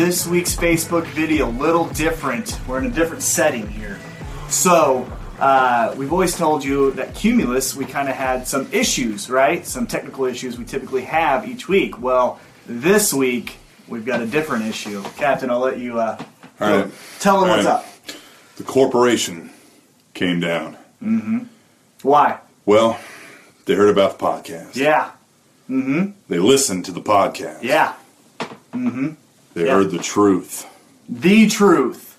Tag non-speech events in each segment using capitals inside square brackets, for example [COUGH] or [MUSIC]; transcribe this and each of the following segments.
This week's Facebook video, a little different. We're in a different setting here. So, uh, we've always told you that Cumulus, we kind of had some issues, right? Some technical issues we typically have each week. Well, this week, we've got a different issue. Captain, I'll let you uh, go- right. tell them All what's right. up. The corporation came down. Why? Well, they heard about the podcast. Yeah, Mm-hmm. They listened to the podcast. yeah. They Yeah. heard the truth. The truth.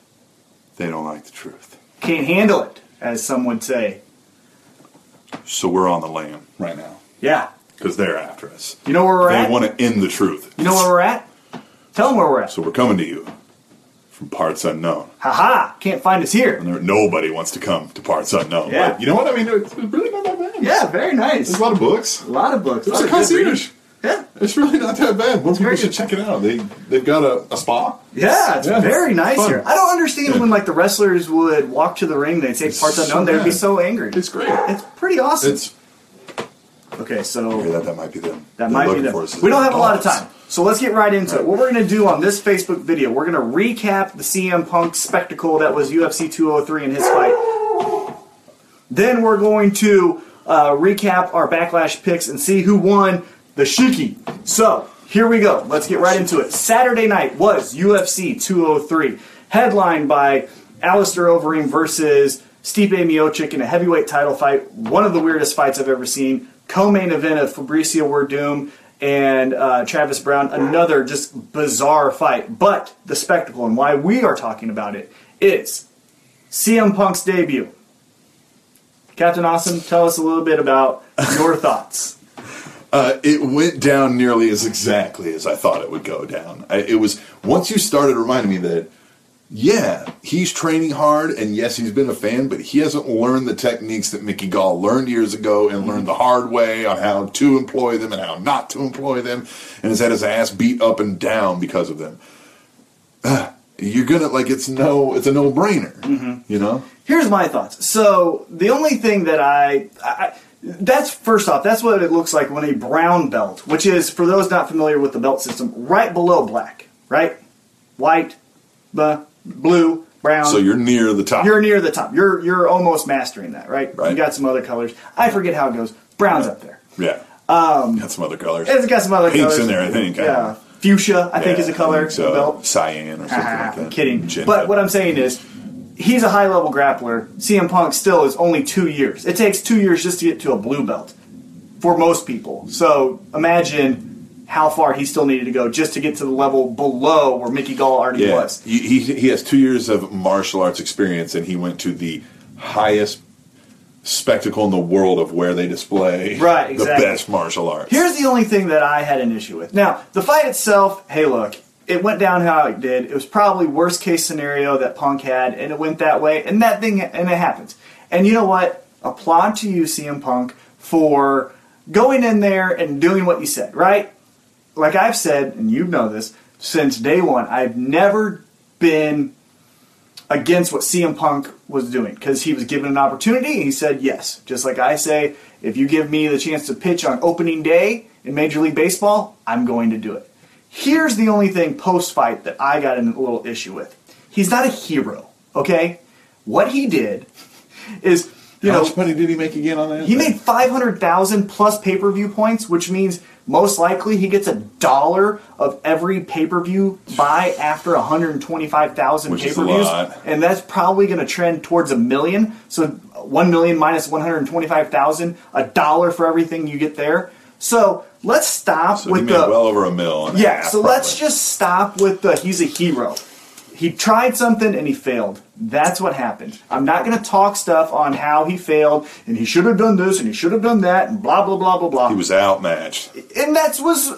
They don't like the truth. Can't handle it, as some would say. So we're on the lam right now Yeah. because they're after us. You know where we're They at? They want to end the truth. You know where we're at? Tell them where we're at. So we're coming to you from parts unknown. Haha, can't find us here. And there, nobody wants to come to parts unknown. Yeah. But you know what? I mean, it's really not that bad. Yeah, very nice. There's a lot of books. A lot of books. It's lot a reading. concierge. Yeah. It's really not that bad. More people should check it out. They they've got a, a spa. Yeah, it's Yeah, very nice fun. here. I don't understand Yeah. when like the wrestlers would walk to the ring, they'd say parts so unknown, they'd be so angry. It's great. It's pretty awesome. It's okay, so that that might be them. that might be them. us. We don't have a lot of time. So let's get right into it. What we're going to do on this Facebook video, we're going to recap the CM Punk spectacle that was UFC 203 in his fight. Then we're going to uh, recap our backlash picks and see who won the Shiki. So here we go. Let's get right into it. Saturday night was UFC 203, headlined by Alistair Overeem versus Stipe Miocic in a heavyweight title fight. One of the weirdest fights I've ever seen. Co-main event of Fabricio Werdum and uh, Travis Browne. Another just bizarre fight. But the spectacle and why we are talking about it is CM Punk's debut. Captain Awesome, tell us a little bit about your [LAUGHS] thoughts. Uh, it went down nearly as exactly as I thought it would go down. I, it was once you started reminding me that, yeah, he's training hard, and yes, he's been a fan, but he hasn't learned the techniques that Mickey Gall learned years ago and learned the hard way on how to employ them and how not to employ them, and has had his ass beat up and down because of them. Uh, [SIGHS] you're gonna like it's no, it's a no brainer, you know. Here's my thoughts. So the only thing that I, I that's first off, that's what it looks like when a brown belt, which is for those not familiar with the belt system, right below black, right, white, the blue, brown. So you're near the top. you're near the top. You're you're almost mastering that, right? Right. You got some other colors. I forget how it goes. Brown's up there. yeah. Um, got some other colors. It's got some other Pink's colors in there, I think. Yeah, fuchsia, I think, is a color. So. belt. Cyan or something Ah, like that. I'm kidding. But what I'm saying is, he's a high level grappler. CM Punk still is only two years. It takes two years just to get to a blue belt for most people. So imagine how far he still needed to go just to get to the level below where Mickey Gall already yeah, was. he, he he has two years of martial arts experience, and he went to the highest spectacle in the world of where they display Right, exactly. the best martial arts. Here's the only thing that I had an issue with. Now, the fight itself, hey, look, it went down how it did. It was probably worst case scenario that Punk had, and it went that way, and that thing, and it happens. And you know what? Applaud to you, CM Punk, for going in there and doing what you said, right? Like I've said, and you know this, since day one, I've never been against what CM Punk was doing because he was given an opportunity and he said yes. Just like I say, if you give me the chance to pitch on opening day in Major League Baseball, I'm going to do it. Here's the only thing post fight that I got in a little issue with. He's not a hero, okay? What he did is, you How know, much money did he make again on that? he made 500,000 plus pay per view points, which means most likely he gets a dollar of every pay per view buy after 125,000 Which pay is a per views. lot. And that's probably going to trend towards a million. So 1 million minus 125,000, a dollar for everything you get there. So let's stop So he with made the well over a mil. and a yeah. So let's just stop with the he's a hero. He tried something and he failed. That's what happened. I'm not going to talk stuff on how he failed and he should have done this and he should have done that and blah blah blah blah blah. He was outmatched. and that was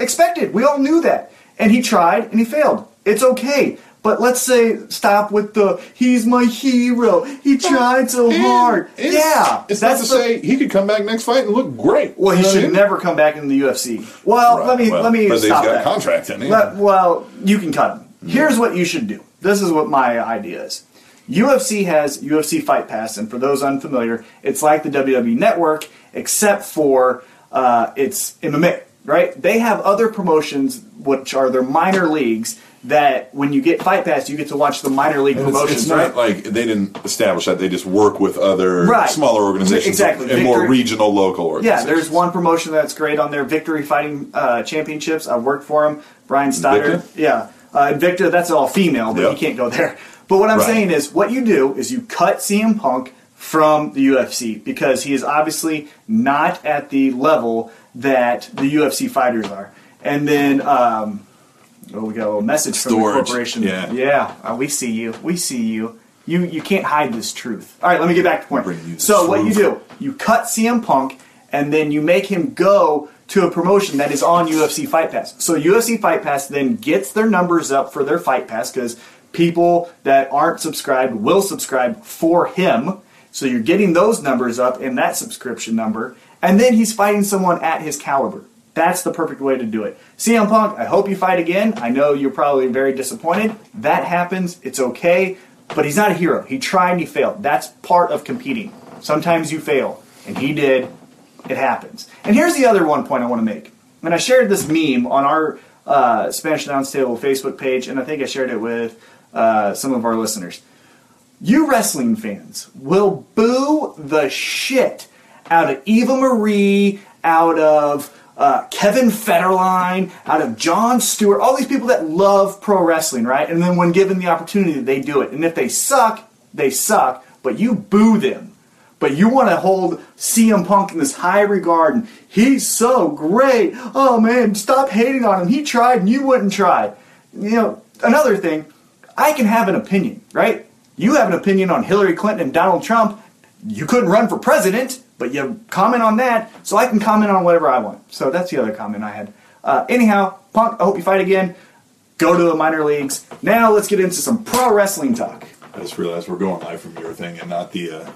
expected. We all knew that. And he tried and he failed. It's okay. But let's say stop with the he's my hero. He tried so hard. It's- yeah, It's not to the- say he could come back next fight and look great. Well, he You know what I should mean? never come back in the UFC. Well, Right, let me well, let me but he's stop got a contract in, yeah. Let- well, you can cut him. Here's what you should do. This is what my idea is. UFC has UFC Fight Pass, and for those unfamiliar, it's like the WWE Network, except for uh, it's MMA. Right? They have other promotions, which are their minor leagues. That when you get Fight Pass, you get to watch the minor league And it's, promotions. it's not right? like they didn't establish that; they just work with other Right. smaller organizations Exactly. and more regional, local Yeah, there's one promotion that's great on there, Victory Fighting uh, Championships. I've worked for him, Brian. Invicta? Yeah, uh, Invicta. That's all female, but Yep. you can't go there. But what I'm Right. saying is, what you do is you cut CM Punk from the UFC because he is obviously not at the level that the UFC fighters are. And then, um, oh, we got a little message from the corporation. yeah. yeah, uh, we see you. We see you. You you can't hide this truth. All right, let me get back to the Bring you point. So what you do? You cut CM Punk, and then you make him go to a promotion that is on UFC Fight Pass. So UFC Fight Pass then gets their numbers up for their Fight Pass because people that aren't subscribed will subscribe for him. So you're getting those numbers up in that subscription number, and then he's fighting someone at his caliber. That's the perfect way to do it. CM Punk, I hope you fight again. I know you're probably very disappointed. That happens. It's okay. But he's not a hero. He tried and he failed. That's part of competing. Sometimes you fail. And he did. It happens. And here's the other one point I want to make. And I shared this meme on our uh, Spanish Announce Table Facebook page, and I think I shared it with uh, some of our listeners. You wrestling fans will boo the shit out of Eva Marie, out of uh, Kevin Federline, out of John Stewart, all these people that love pro wrestling, right? And then when given the opportunity, they do it. And if they suck, they suck, but you boo them. But you want to hold CM Punk in this high regard, and he's so great. Oh man, stop hating on him. He tried, and you wouldn't try. You know, another thing, I can have an opinion, right? You have an opinion on Hillary Clinton and Donald Trump. You couldn't run for president, but you comment on that, so I can comment on whatever I want. So that's the other comment I had. Uh, anyhow, Punk, I hope you fight again. Go to the minor leagues. Now let's get into some pro wrestling talk. I just realized we're going live from your thing and not the uh,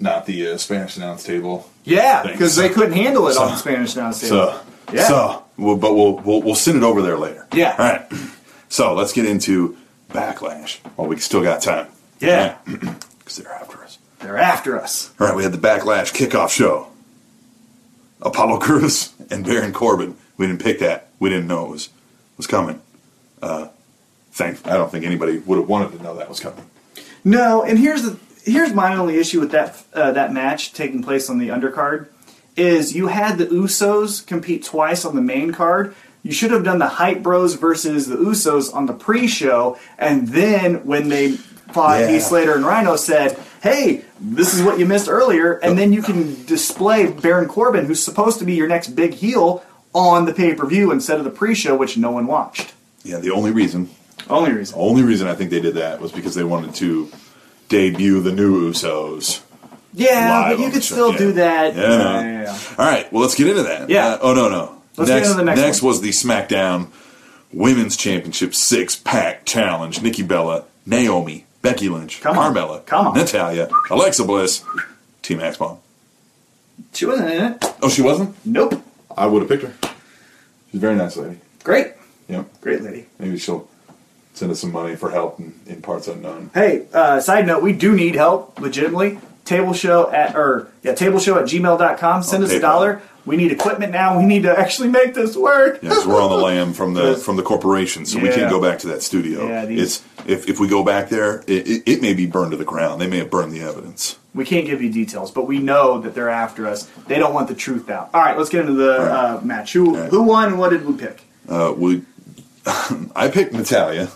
not the uh, Spanish announce table. Yeah, because they couldn't handle it So- on Spanish now. So Yeah. so well, but we'll, we'll we'll send it over there later. Yeah. All right. [CLEARS THROAT] So let's get into backlash. Well, we still got time. Yeah. Because [CLEARS THROAT] they're after us. They're after us. All right, we had the Backlash kickoff show. Apollo Crews [LAUGHS] and Baron Corbin. We didn't pick that. We didn't know it was was coming. Uh, thank. I don't think anybody would have wanted to know that was coming. No, and here's the here's my only issue with that uh, that match taking place on the undercard is you had the Usos compete twice on the main card. You should have done the Hype Bros versus the Usos on the pre-show, and then when they fought Yeah. Heath Slater and Rhino, said, "Hey, this is what you missed earlier," and then you can display Baron Corbin, who's supposed to be your next big heel, on the pay-per-view instead of the pre-show, which no one watched. Yeah, the only reason, Only reason. only reason I think they did that was because they wanted to debut the new Usos. Yeah, but you could show. still Yeah. do that. Yeah, know. yeah, yeah. All right, well, let's get into that. Yeah. Uh, oh no, no. Let's get next, into the next one. was the SmackDown Women's Championship Six Pack Challenge. Nikki Bella, Naomi, Becky Lynch, Come on. Carmella, Come on. Natalya, Alexa Bliss, Team Max Bomb. She wasn't in it. Oh, she wasn't. Nope. I would have picked her. She's a very nice lady. Great. Yep. Great lady. Maybe she'll send us some money for help in, in parts unknown. Hey, uh, side note, we do need help, legitimately. Table show at, or, yeah, table show at gmail.com. Send us a dollar. We need equipment now. We need to actually make this work. Yeah, 'cause we're on the [LAUGHS] lam from the from the corporation, so we can't go back to that studio. Yeah, these- it's if, if we go back there, it, it, it may be burned to the ground. They may have burned the evidence. We can't give you details, but we know that they're after us. They don't want the truth out. All right, let's get into the uh, match. Who right. who won and what did we pick? Uh, we, [LAUGHS] I picked Natalya,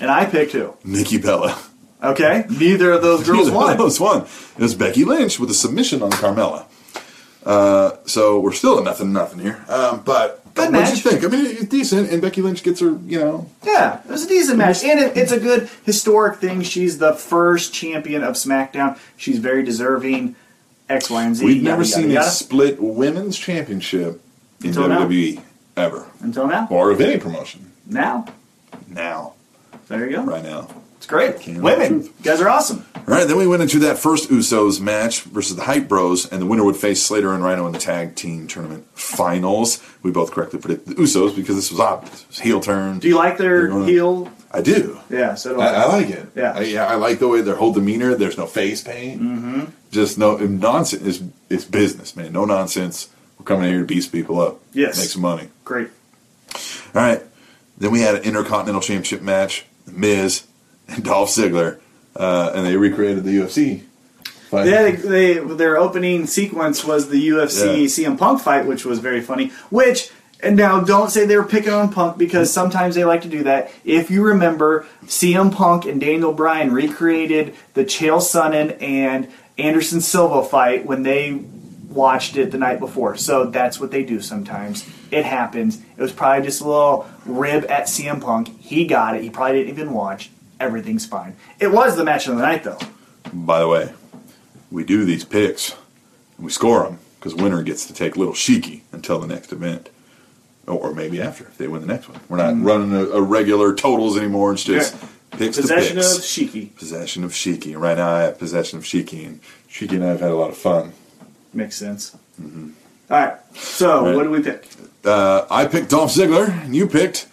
And I picked who? Nikki Bella. Okay, neither of those girls won. those won. It was Becky Lynch with a submission on Carmella. Uh, so we're still at nothing, nothing here. Um, but what do you think? I mean, it's decent, and Becky Lynch gets her, you know, Yeah, it was a decent match, and it, it's a good historic thing. She's the first champion of SmackDown. She's very deserving. X, Y, and Z. we've yada, never yada, seen a split women's championship in Until now. WWE ever, until now. or of any promotion. Now, Now, there you go. right now. It's great. Women, you guys are awesome. All right, then we went into that first Usos match versus the Hype Bros, and the winner would face Slater and Rhino in the tag team tournament finals. We both correctly predicted the Usos because this was obvious. It was heel turn. Do you like their gonna- heel? I do. Yeah, so do I, I. I like it. Yeah. I, yeah, I like the way their whole demeanor. There's no face paint. Mm-hmm. Just no nonsense. It's, it's business, man. No nonsense. We're coming in here to beast people up. Yes. Make some money. Great. All right. Then we had an Intercontinental Championship match. The Miz and [LAUGHS] Dolph Ziggler, uh, and they recreated the UFC. fight. Yeah, they, they, their opening sequence was the UFC Yeah. CM Punk fight, which was very funny. Which, and now don't say they were picking on Punk because sometimes they like to do that. If you remember, CM Punk and Daniel Bryan recreated the Chael Sonnen and Anderson Silva fight when they watched it the night before. So that's what they do sometimes. It happens. It was probably just a little rib at CM Punk. He got it. He probably didn't even watch. Everything's fine. It was the match of the night, though. By the way, we do these picks and we score them because winner gets to take little sheiky until the next event. Or, or maybe after if they win the next one. We're not running a, a regular totals anymore. It's just Mm. Yeah. picks to Possession of picks. Shiki. possession of Shiki. Right now, I have possession of Shiki, and Shiki and I have had a lot of fun. Makes sense. All right. So, Mm-hmm. Right. what do we pick? Uh, I picked Dolph Ziggler, and you picked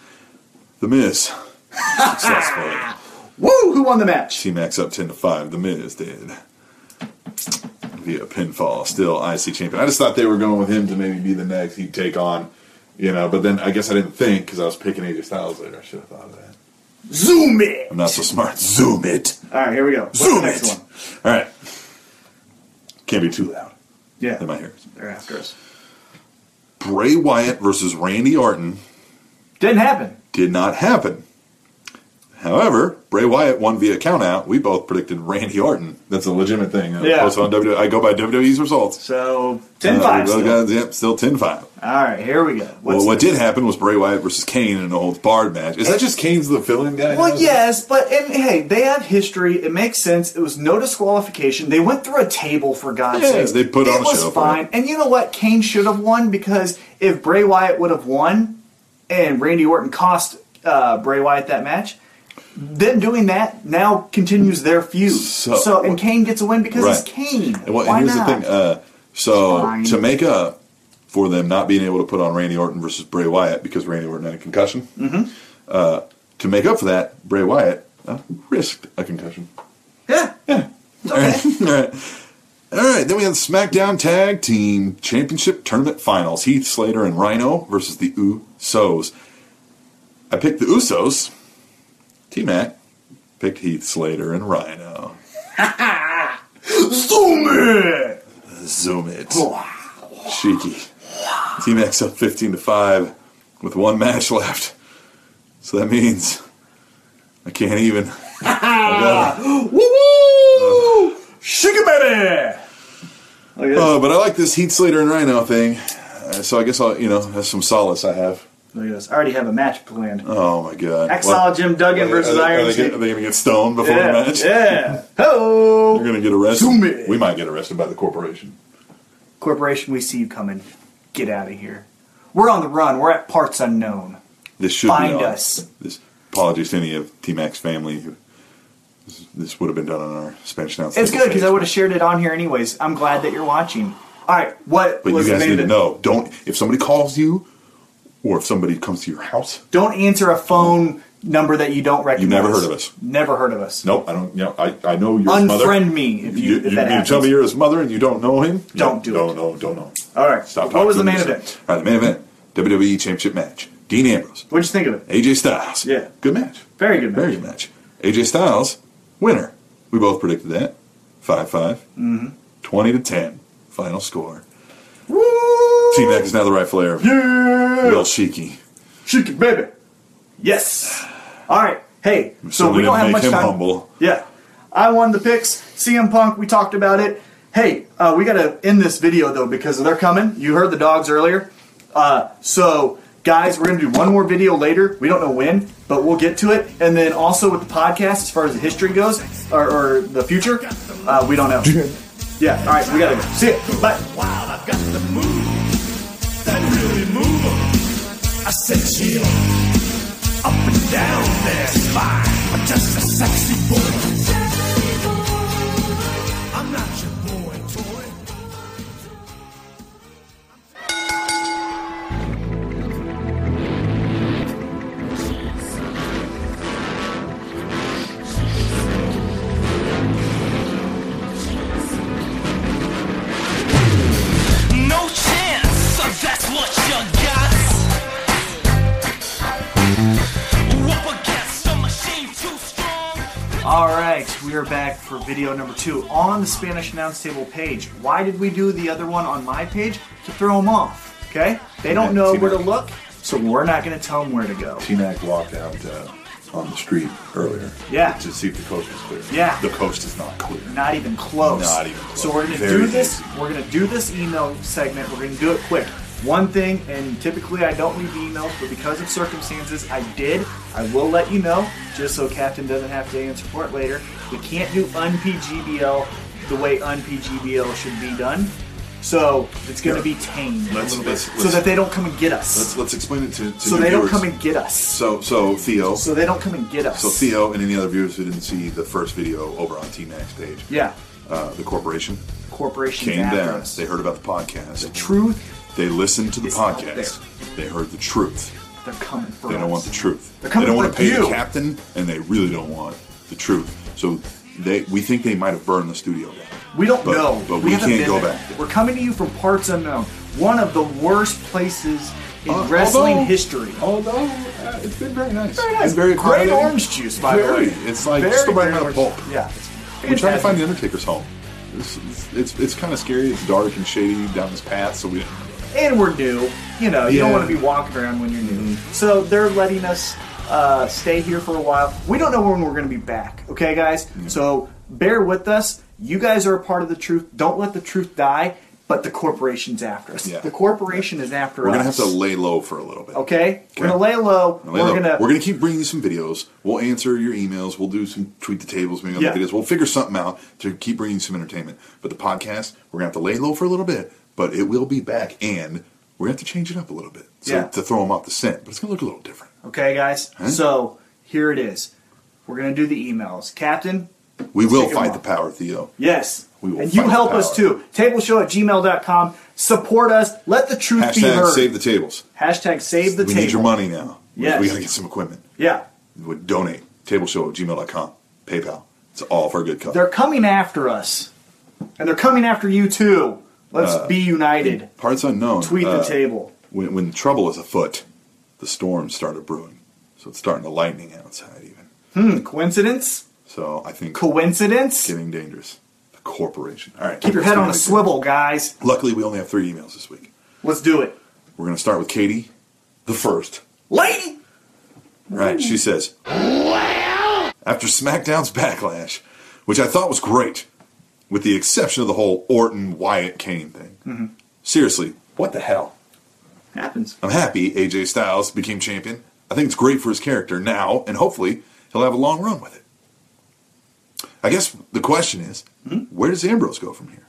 The Miz. [LAUGHS] Successfully. Woo! Who won the match? T Max up 10 to 5. The Miz did. Via pinfall. Still IC champion. I just thought they were going with him to maybe be the next he'd take on, you know, but then I guess I didn't think because I was picking AJ Styles later. I should have thought of that. Zoom it. I'm not so smart. Zoom it. All right, here we go. What's Zoom next it. one? All right. Can't be too loud. Yeah, in my ears. they're after us. Bray Wyatt versus Randy Orton Didn't happen. did not happen. However, Bray Wyatt won via countout. We both predicted Randy Orton. That's a legitimate thing. Uh, Yeah. posted on WWE. I go by WWE's results. So 10 Uh, 5. those still. guys, yep, still 10 5. All right, here we go. What's Well, what this? did happen was Bray Wyatt versus Kane in an old barred match. Is that just Kane's the fill in guy? Well, now? yes, but and, hey, they have history. It makes sense. It was no disqualification. They went through a table for God's Yeah, sake. they put it on a was show for fine. And you know what? Kane should have won because if Bray Wyatt would have won, and Randy Orton cost uh, Bray Wyatt that match, them doing that now continues their feud. So- So, and Kane gets a win because Right. he's Kane. And, well, and Why here's not? the thing. Uh, so Fine. to make up for them not being able to put on Randy Orton versus Bray Wyatt because Randy Orton had a concussion, Mm-hmm. uh, to make up for that, Bray Wyatt uh, risked a concussion. yeah, yeah. It's okay. [LAUGHS] All right. All right, then we have the SmackDown Tag Team Championship Tournament Finals. Heath Slater and Rhino versus the Usos. I picked the Usos. T Mac picked Heath Slater and Rhino. [LAUGHS] Zoom it. Zoom it. Cheeky. T Mac's up 15 to 5 with one match left. So that means I can't even. [LAUGHS] I Woo woo! Shake it, baby. Look at this. Uh, but I like this Heath Slater and Rhino thing. Uh, so I guess I'll, you know, that's some solace I have. Look at this. I already have a match planned. Oh my god. Exile Jim Duggan versus are they, Iron are they, Sheik. are they gonna get stoned before yeah, the match? yeah. [LAUGHS] Ho! They're gonna get arrested. Zoom it. We might get arrested by the corporation. Corporation, we see you coming. Get out of here. We're on the run. We're at parts unknown. This should Find us. This apologies to any of T Max family. This, this would have been done on our Spanish announcement. It's good because I would have shared it on here anyways. I'm glad that you're watching. All right, what But was you guys need to know. Don't if somebody calls you, or if somebody comes to your house. Don't answer a phone number that you don't recognize. You've never heard of us. Never heard of us. Nope, I don't. You know, I, I know your mother. Unfriend me if you, You, if you, that you happens. tell me you're his mother and you don't know him? Don't do no, it. No, no, don't know. All right. Stop What was the main event? All right, the main event. WWE Championship match. Dean Ambrose, What'd you think of it? AJ Styles. Yeah. Good match. Very good match. Very good match. AJ Styles, winner. We both predicted that. 5 5. Mm-hmm. 20 to 10. Final score. Woo! T Mac is now the rightful heir. of Yeah! Real cheeky. Shake baby. Yes. All right. Hey, so, So we we don't have much time. humble. Yeah. I won the picks. CM Punk, we talked about it. Hey, uh, we got to end this video though because they're coming. You heard the dogs earlier. Uh, so, guys, we're going to do one more video later. We don't know when, but we'll get to it. And then also with the podcast, as far as the history goes, or, or the future, uh, we don't know. [LAUGHS] yeah, all right, we got to go. See ya. Bye. I said chill, up and down, there's fine. I'm just a sexy boy. For video number two on the Spanish announce table page. Why did we do the other one on my page? To throw them off. Okay, they don't know where to look, so we're not going to tell them where to go. T-Mac walked out uh, on the street earlier. Yeah. To see if the coast was clear. Yeah. The coast is not clear. Not even close. Not even close. So we're gonna do this. easy. We're gonna do this email segment. We're gonna do it quick. One thing, and typically I don't leave emails, but because of circumstances, I did. I will let you know, just so Captain doesn't have to answer for it later. We can't do un-PGBL the way un-PGBL should be done. So it's gonna be tamed Let's- a little let's- bit, so let's- that they don't come and get us. Let's let's explain it to, to so they don't come and get us. So so Theo, So they don't come and get us. so Theo, and any other viewers who didn't see the first video over on T-Mac's page, Yeah. uh, the corporation Corporation came down. us. They heard about the podcast. the truth. They listened to the podcast. They heard the truth. They're coming for They don't want the truth. They're coming they don't want to pay you. the captain, and they really don't want the truth. So they, we think they might have burned the studio down. We don't But- know. but we haven't can't go there. back there. We're coming to you from parts unknown. One of the worst places in Uh, wrestling although- history. Although uh, it's been very nice. Very nice. And very Great orange juice, by the way. It's like Very just the right amount of pulp. Yeah. We're trying to find the Undertaker's home. It's, it's, it's, it's kind of scary. It's dark and shady down this path, so we And we're new. You know, you don't Yeah. want to be walking around when you're new. So they're letting us uh, stay here for a while. We don't know when we're going to be back. Okay, guys? So bear with us. You guys are a part of the truth. Don't let the truth die. But the corporation's after us. Yeah. The corporation is after us. we're us. gonna have to lay low for a little bit. Okay, we're gonna lay low. Lay we're low. gonna we're gonna keep bringing you some videos. We'll answer your emails. We'll do some tweet the tables, maybe on Yeah. the videos. We'll figure something out to keep bringing you some entertainment. But the podcast, we're gonna have to lay low for a little bit, but it will be back, and we're gonna have to change it up a little bit so, Yeah. to throw them off the scent. But it's gonna look a little different. Okay, guys. Huh? So here it is. We're gonna do the emails, Captain. We will fight the power, Theo. Yes. We will and you help us too. Tableshow at gmail.com. Support us. Let the truth be Hashtag heard. save the tables. Hashtag save the we table. need your money now. We- Yes. We gotta get some equipment. Yeah. We donate. Tableshow at gmail.com. PayPal. It's all for a good cause. They're coming after us. And they're coming after you too. Let's Uh, be united. Parts unknown. Tweet the uh, table. When, when trouble is afoot, the storm started brewing. So it's starting to lightning outside even. Hmm, coincidence? So I think Coincidence? getting dangerous. The corporation. All right. Keep your head on a swivel, guys. Luckily, we only have three emails this week. Let's do it. We're going to start with Katie, the first. Lady! Right. She says, after SmackDown's backlash, which I thought was great, with the exception of the whole Orton Wyatt Kane thing. Mm-hmm. Seriously, what the hell? Happens. I'm happy AJ Styles became champion. I think it's great for his character now, and hopefully he'll have a long run with it. I guess the question is, where does Ambrose go from here?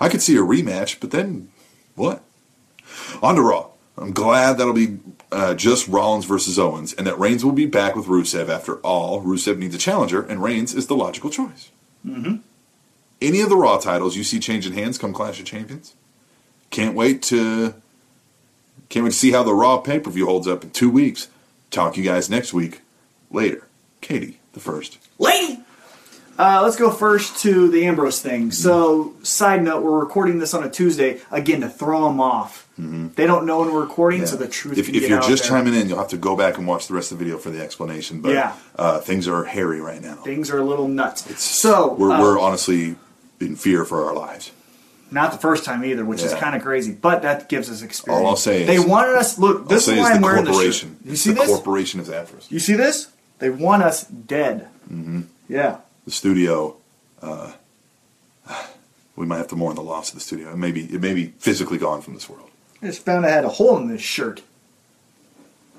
I could see a rematch, but then what? On to Raw. I'm glad that'll be uh, just Rollins versus Owens, and that Reigns will be back with Rusev. After all, Rusev needs a challenger, and Reigns is the logical choice. Mm-hmm. Any of the Raw titles you see changing hands come Clash of Champions? Can't wait to can't wait to see how the Raw pay per view holds up in two weeks. Talk to you guys next week. Later. Katie, the first. Lady! Uh, let's go first to the Ambrose thing. So, side note, we're recording this on a Tuesday, again, to throw them off. They don't know when we're recording, so the truth if, can if get you're out just there. chiming in, you'll have to go back and watch the rest of the video for the explanation. But Yeah. uh, things are hairy right now. Things are a little nuts. It's, so, we're, uh, we're honestly in fear for our lives. not the first time either, which is kind of crazy, but that gives us experience. All I'll say they is- wanted us. Look, I'll this is why I'm wearing this. shirt. You see the this? corporation is after us. You see this? They want us dead. Mm-hmm. Yeah. The studio. Uh, we might have to mourn the loss of the studio. It may be, it may be physically gone from this world. I just found I had a hole in this shirt.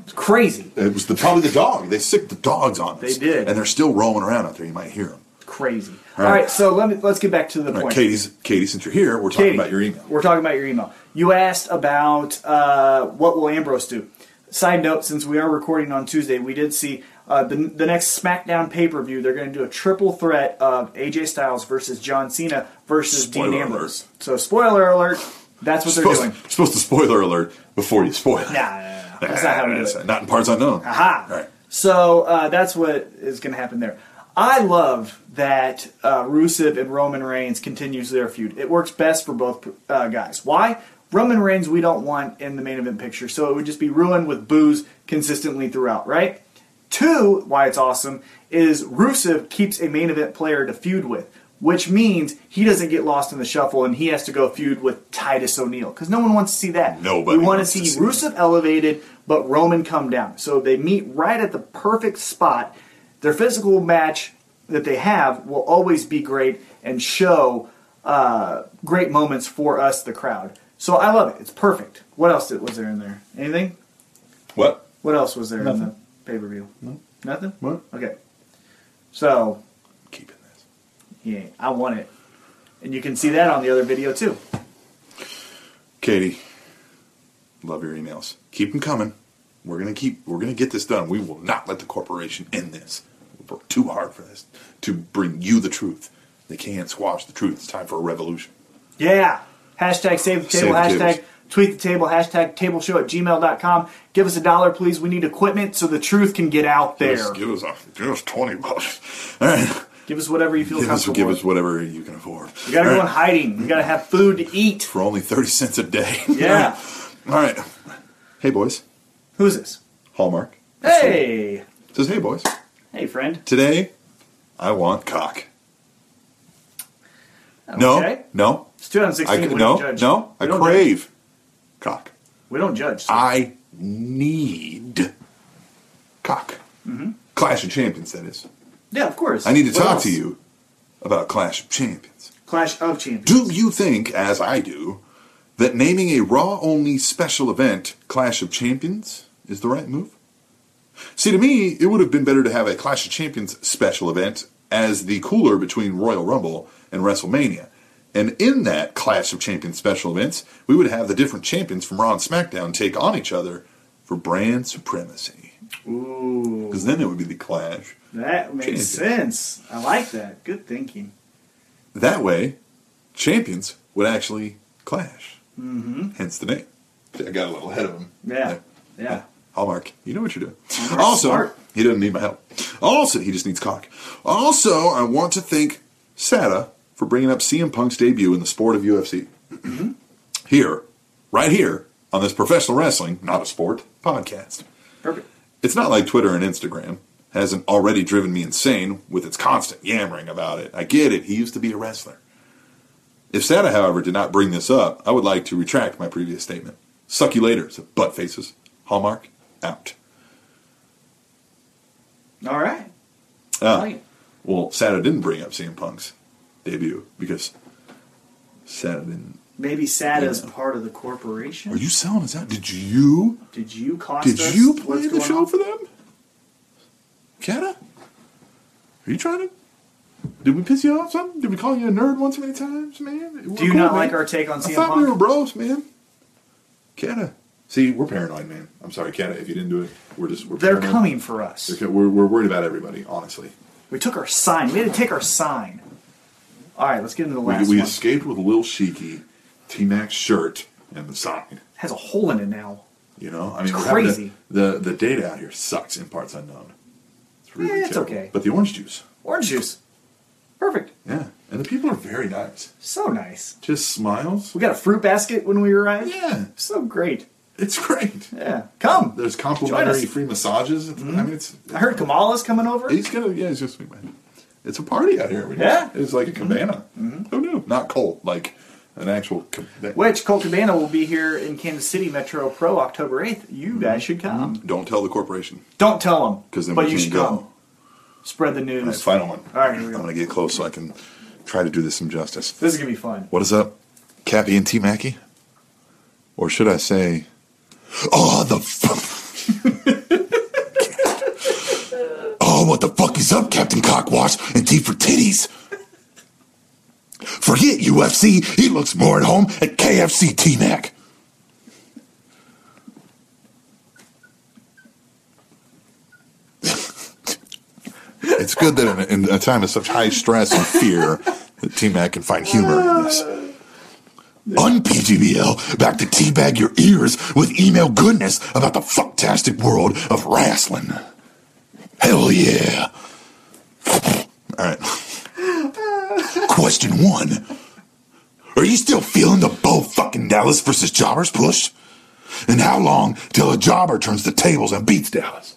It's crazy. It was the, probably the dog. They sicked the dogs on us. They did. and they're still roaming around out there. You might hear them. Crazy. All All right. right, so let me let's get back to the right, point. Katie's, Katie, since you're here, we're talking Katie, about your email. We're talking about your email. You asked about uh, what will Ambrose do. Side note: Since we are recording on Tuesday, we did see uh, the the next SmackDown pay per view. They're going to do a triple threat of AJ Styles versus John Cena versus Spoiler Dean alert. Ambrose. So, spoiler alert. That's what they're supposed, doing. supposed to spoiler alert before you spoil. Nah, nah, nah, nah. that's not how we do it. Not in parts unknown. Aha. All right. So uh, that's what is going to happen there. I love that uh, Rusev and Roman Reigns continues their feud. It works best for both uh, guys. Why? Roman Reigns we don't want in the main event picture, so it would just be ruined with booze consistently throughout, right? Two, why it's awesome, is Rusev keeps a main event player to feud with, which means he doesn't get lost in the shuffle and he has to go feud with Titus O'Neil, because no one wants to see that. Nobody We want to see see Rusev elevated, but Roman come down. So they meet right at the perfect spot. Their physical match that they have will always be great and show uh, great moments for us, the crowd. So I love it. It's perfect. What else did, was there in there? Anything? What? What else was there in the pay per view? Nothing. What? Okay. So Keeping this. yeah, I want it, and you can see that on the other video too. Katie, love your emails. Keep them coming. We're gonna keep. We're gonna get this done. We will not let the corporation end this. Too hard for this to bring you the truth. They can't squash the truth. It's time for a revolution. Yeah. Hashtag save the table. Save the hashtag tables. tweet the table. Hashtag table show at gmail.com. Give us a dollar, please. We need equipment so the truth can get out there. Just give us a, give us twenty bucks. All right. [LAUGHS] Give us whatever you feel Give us, give us whatever you can afford. we gotta go right. in hiding. We gotta have food to eat. for only thirty cents a day. [LAUGHS] Yeah. All right. Hey boys. Who's this? Hallmark Hey. says, "Hey boys. Hey, friend. Today, I want cock. No, Okay. no, It's 2016. I we no, don't judge. no. We I don't crave cock. We don't judge. so- I need cock. Mm-hmm. Clash of Champions, that is. yeah, of course. I need to What talk else? to you about Clash of Champions. Clash of Champions. Do you think, as I do, that naming a Raw only special event Clash of Champions is the right move? See, to me, it would have been better to have a Clash of Champions special event as the cooler between Royal Rumble and WrestleMania. And in that Clash of Champions special events, we would have the different champions from Raw and SmackDown take on each other for brand supremacy. Ooh. Because then it would be the Clash. That makes sense. I like that. Good thinking. That way, champions would actually clash. Mm-hmm. Hence the name. I got a little ahead of him. Yeah. Yeah. Hallmark, you know what you're doing. Hallmark's also, smart. he doesn't need my help. Also, he just needs cock. Also, I want to thank Sada for bringing up CM Punk's debut in the sport of UFC. Mm-hmm. Here, right here, on this professional wrestling, not a sport, podcast. Perfect. It's not like Twitter and Instagram hasn't already driven me insane with its constant yammering about it. I get it. He used to be a wrestler. If Sada, however, did not bring this up, I would like to retract my previous statement. Suck you later, butt faces. Hallmark, out. All right. I like well, Sada didn't bring up CM Punk's debut because Sada didn't. Maybe SATA is Yeah. part of the corporation. Are you selling us out? Did you? Did you cost Did us you what's play the show on? for them? Kada? Are you trying to? Did we piss you off something? Did we call you a nerd once many times, man? Do you cool, not man. like our take on I CM thought we were bros, man. Kada. See, we're paranoid, man. I'm sorry, Kada. If you didn't do it, we're just we're They're paranoid. coming for us. They're co- We're, we're worried about everybody, honestly. We took our sign. We had to take our sign. All right, let's get into the We, last we one. escaped with a little Sheiky, T Max shirt, and the sign. has a hole in it now. You know, I mean, It's we're having crazy. The, the the data out here sucks in parts unknown. It's really Eh, it's terrible. okay. But the orange juice, Orange juice. Perfect. yeah, and the people are very nice. So nice. Just smiles. We got a fruit basket when we arrived. Yeah, So great. It's great. Yeah. Come. There's complimentary free massages. It's- I mm-hmm. mean, it's. I heard Kamala's coming over. He's gonna. Yeah, he's just. It's a party out here. We Yeah. it's like a mm-hmm. cabana. Mm-hmm. Who knew? Not cold, like an actual. Cabana. Which Colt Cabana will be here in Kansas City Metro Pro October 8th. You guys should come. Don't tell the corporation Don't tell them. because then but we you should go. come. Spread the news. All right, final one. All right, here we I'm go. gonna get close so I can try to do this some justice. This is gonna be fun. What is up, Cappy and T Mackey? Or should I say, oh, the fuck. oh, what the fuck is up, Captain Cockwash and T for Titties? Forget UFC, he looks more at home at KFC T Mac. it's good that in, in a time of such high stress and fear, that T Mac can find humor in this. On PGBL, back to teabag your ears with email goodness about the fucktastic world of wrestling. Hell yeah. Alright. Question one. Are you still feeling the Bo fucking Dallas versus Jobbers push? And how long till a jobber turns the tables and beats Dallas?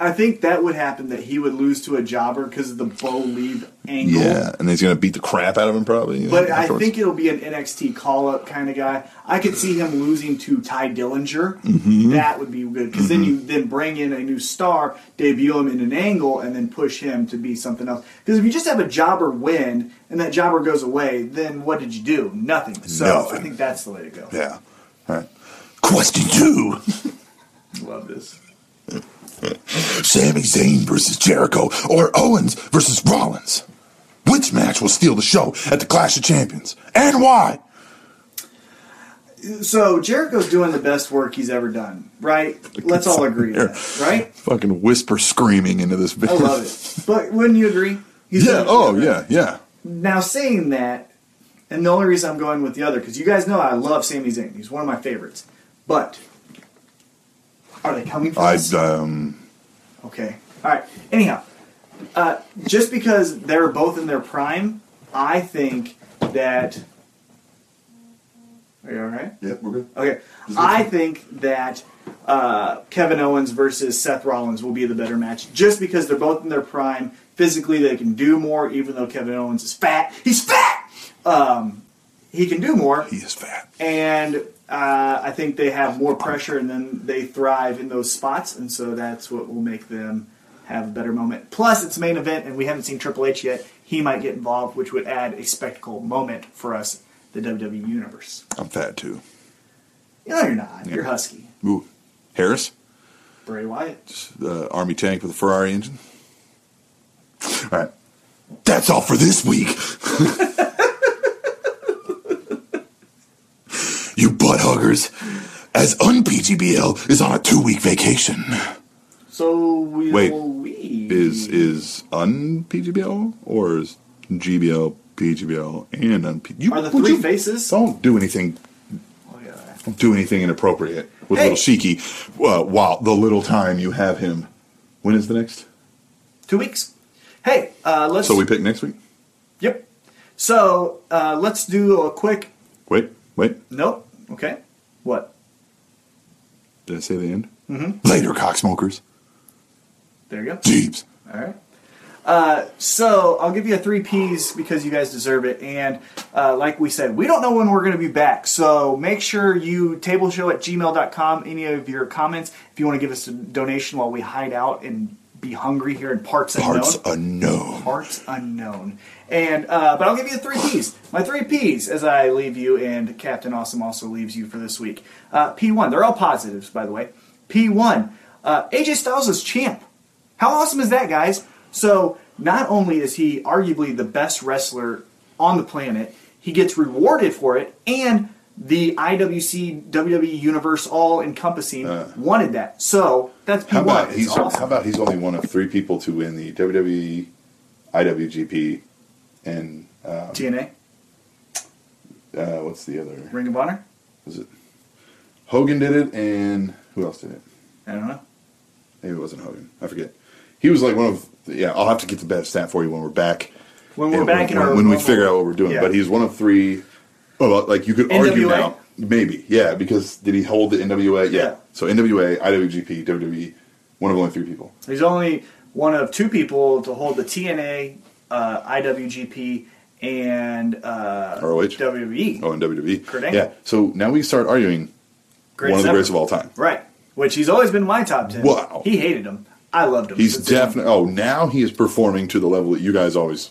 I think that would happen that he would lose to a jobber because of the Bo leave angle. Yeah, and he's gonna beat the crap out of him probably. But I afterwards. think it'll be an NXT call up kind of guy. I could see him losing to Tye Dillinger. Mm-hmm. That would be good because then you then bring in a new star, debut him in an angle, and then push him to be something else. Because if you just have a jobber win and that jobber goes away, then what did you do? Nothing. So Nothing. I think that's the way to go. Yeah. Alright. Question two. [LAUGHS] Love this. Sami Zayn versus Jericho or Owens versus Rollins. Which match will steal the show at the Clash of Champions? And why? So Jericho's doing the best work he's ever done, right? Let's all agree that, right? Fucking whisper screaming into this video. I love it. But wouldn't you agree? He's Yeah, oh yeah, yeah. Now saying that, and the only reason I'm going with the other, because you guys know I love Sami Zayn. He's one of my favorites. But are they coming for I us? um Okay. All right. Anyhow, uh, just because they're both in their prime, I think that. Are you all right? Yeah, we're good. Okay. I think that uh, Kevin Owens versus Seth Rollins will be the better match just because they're both in their prime. Physically, they can do more, even though Kevin Owens is fat. He's fat! Um, he can do more. He is fat. And uh, I think they have more pressure and then they thrive in those spots. And so that's what will make them have a better moment. Plus, it's main event and we haven't seen Triple H yet. He might get involved, which would add a spectacle moment for us, the WWE Universe. I'm fat too. No, you're not. You're husky. Ooh. Harris, Bray Wyatt. the army tank with a Ferrari engine. All right. That's all for this week. [LAUGHS] you butt huggers. As UnPGBL is on a two week vacation. So will Wait, we. Is is UnPGBL or is GBL, PGBL, and UnPGBL? Are the three faces? Don't do anything Oh, yeah. Don't do anything inappropriate with Hey. little Shiki uh, while the little time you have him. When is the next? Two weeks. Hey, uh, let's. So we pick next week? Yep. So uh, let's do a quick. Wait, wait. Nope. Okay. What? Did I say the end? Mm-hmm. [LAUGHS] Later, cocksmokers. There you go. Jeeves. All right. Uh, so I'll give you a three P's because you guys deserve it. And uh, like we said, we don't know when we're going to be back. So make sure you tableshow at gmail.com. Any of your comments, if you want to give us a donation while we hide out and be hungry here in Parts Unknown. Parts unknown. Parts unknown. And uh, but I'll give you the three P's. My three P's as I leave you, and Captain Awesome also leaves you for this week. Uh, P1. They're all positives, by the way. P1. Uh, AJ Styles is champ. How awesome is that, guys? So not only is he arguably the best wrestler on the planet, he gets rewarded for it, and the IWC WWE Universe all encompassing wanted that. So that's P1. How about he's awesome. how about he's only one of three people to win the WWE, IWGP, and uh, TNA uh, what's the other? Ring of Honor? Was it Hogan did it, and who else did it? I don't know. Maybe it wasn't Hogan. I forget. He was like one of yeah. I'll have to get the best stat for you when we're back. When we're Yeah, back when, in our when we figure out what we're doing. Yeah. But he's one of three. Well, like you could argue NWA? now, maybe yeah, because did he hold the NWA? Yeah. Yeah. So NWA, IWGP, WWE, one of only three people. He's only one of two people to hold the TNA, uh, IWGP, and uh, ROH? WWE. Oh, and WWE. Kurt Angle. Yeah. So now we start arguing Great one of the greatest of all time. Right. Which he's always been my top ten. Wow. He hated him. I loved him. He's definitely. Oh, now he is performing to the level that you guys always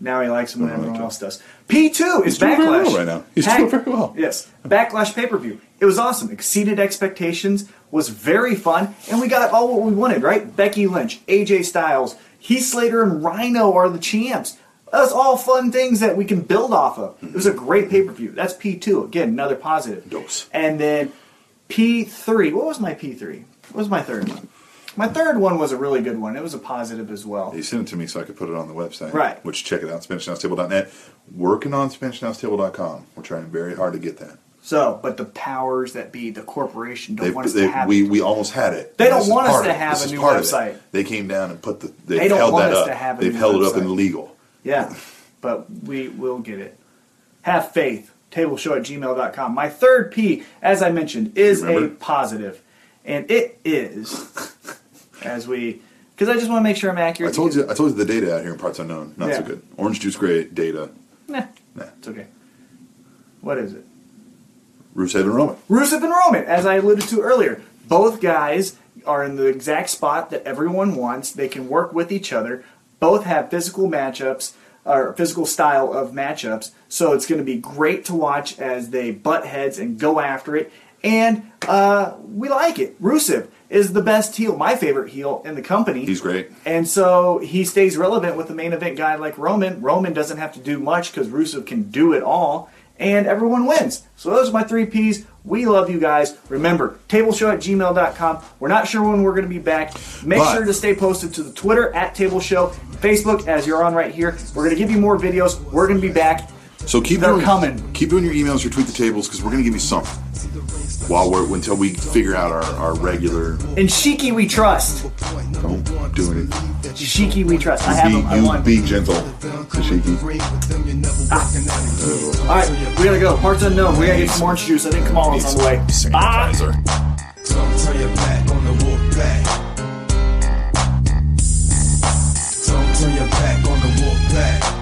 Now he likes him when everyone else does. P2 is doing very Backlash. well right now. He's doing very well. Yes. Backlash pay per view. It was awesome. Exceeded expectations. Was very fun. And we got all what we wanted, right? Becky Lynch, AJ Styles, Heath Slater, and Rhino are the champs. That's all fun things that we can build off of. It was a great pay per view. That's P2. Again, another positive. Dose. And then P3. What was my P3? What was my third one? My third one was a really good one. It was a positive as well. He sent it to me so I could put it on the website. Right. Which check it out, SpanishAnnounceTable.net. Working on SpanishAnnounceTable.com. We're trying very hard to get that. So, but the powers that be, the corporation, don't They, want us they, to have we, it. we almost had it. They don't This is want us part to of it. have This a is new part of it. website. They came down and put the. They, They don't held want that us up. to have a They've new held it up website. in legal. Yeah, but we will get it. Have faith. Tableshow at gmail.com. My third P, as I mentioned, is a Remember? positive. And it is, as we, because I just want to make sure I'm accurate. I told you. I told you the data out here in parts unknown. Not so Yeah. good. Orange juice, great data. Nah, Nah. it's okay. What is it? Rusev and Roman. Rusev and Roman, as I alluded to earlier. Both guys are in the exact spot that everyone wants. They can work with each other. Both have physical matchups or physical style of matchups. So it's going to be great to watch as they butt heads and go after it. And uh, we like it. Rusev is the best heel, my favorite heel in the company. He's great. And so he stays relevant with the main event guy like Roman. Roman doesn't have to do much because Rusev can do it all, and everyone wins. So those are my three P's. We love you guys. Remember, tableshow at gmail.com. We're not sure when we're going to be back. Make But- sure to stay posted to the Twitter at Table Show, Facebook as you're on right here. We're going to give you more videos. We're going to be back. So keep They're doing, coming. Keep doing your emails, your tweet the tables, because we're going to give you something while we're until we figure out our, our regular. And Shiki, we trust. Don't do anything. Shiki, we trust. You I have be, him. I want. Be gentle, Shiki. Ah. Uh, All right, we gotta go. Parts unknown. We gotta get some orange juice. I think Kamala's on the way. Ah. Back.